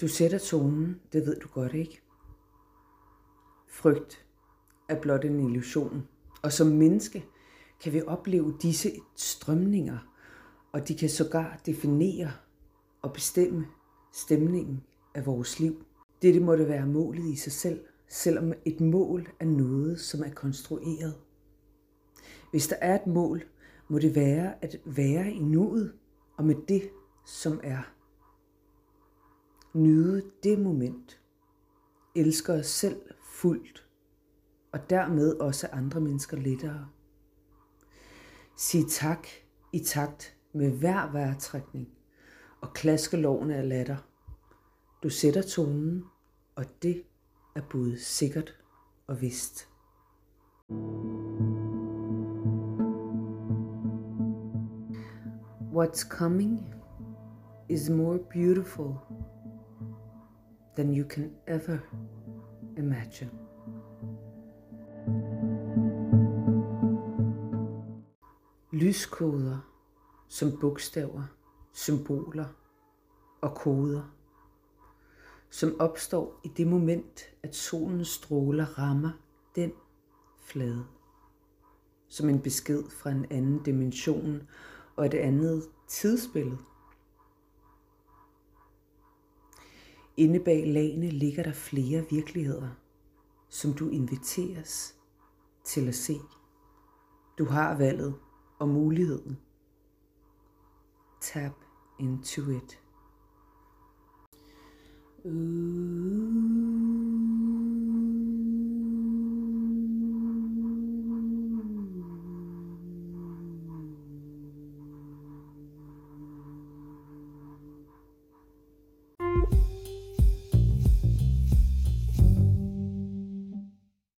Du sætter tonen, det ved du godt ikke. Frygt er blot en illusion, og som menneske kan vi opleve disse strømninger, og de kan sågar definere og bestemme stemningen af vores liv. Dette må det være målet i sig selv, selvom et mål er noget, som er konstrueret. Hvis der er et mål, må det være at være i nuet og med det, som er. Nyde det moment. Elsker os selv fuldt, og dermed også andre mennesker lettere. Sig tak i takt med hver vejrtrækning og klaske lovene af latter. Du sætter tonen, og det er både sikkert og vist. What's coming is more beautiful than you can ever imagine. Lyskoder som bogstaver, symboler og koder, som opstår i det moment, at solens stråler rammer den flade. Som en besked fra en anden dimension og et andet tidsbillede. Inde bag lagene ligger der flere virkeligheder, som du inviteres til at se. Du har valget og muligheden. Tap into it. Ooh.